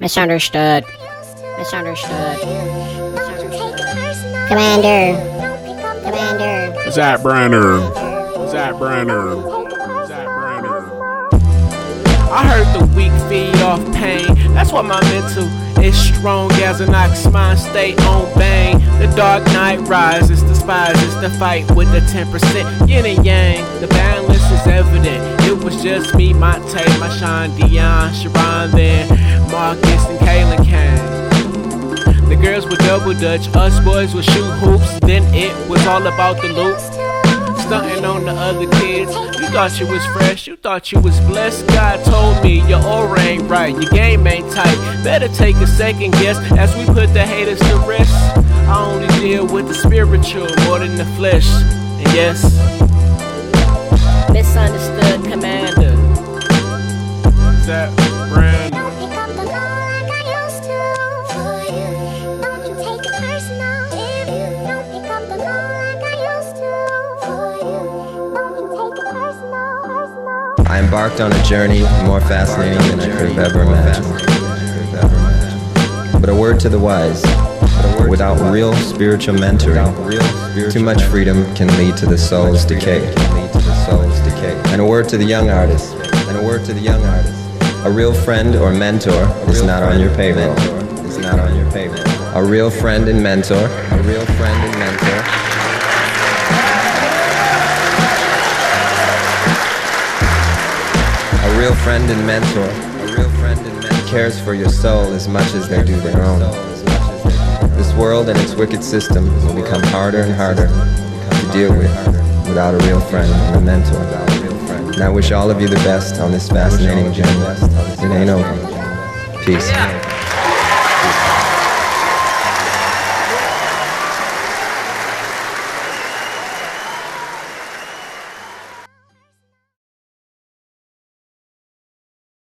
Misunderstood. Misunderstood. Commander. Commander. Zach Brenner. Zach Brenner. Zach Brenner. I heard the weak feed off pain. That's why my mental is strong as an ox. Mind stay on bang. The dark night rises. The spies is the fight with the 10% yin and yang. The balance is evident. It was just me, Monte, my Sean, Dion, Sharon, then double dutch, us boys would shoot hoops. Then it was all about the loop. Stunting on the other kids. You thought you was fresh, you thought you was blessed. God told me your aura ain't right, your game ain't tight. Better take a second guess as we put the haters to rest. I only deal with the spiritual more than the flesh. And yes, misunderstood commander. Zach Brenner. I embarked on a journey more fascinating than I could have ever imagined. But a word to the wise. Without real spiritual mentoring, too much freedom can lead to the soul's decay. And a word to the young artist. And a word to the young artist. A real friend or mentor is not on your payroll. A real friend and mentor. A real friend and mentor. Real friend and mentor. A real friend and mentor who cares for your soul as much as they do their own. This world and its wicked system will become harder and harder to deal with without a real friend and a mentor. And I wish all of you the best on this fascinating journey. It ain't over. Peace.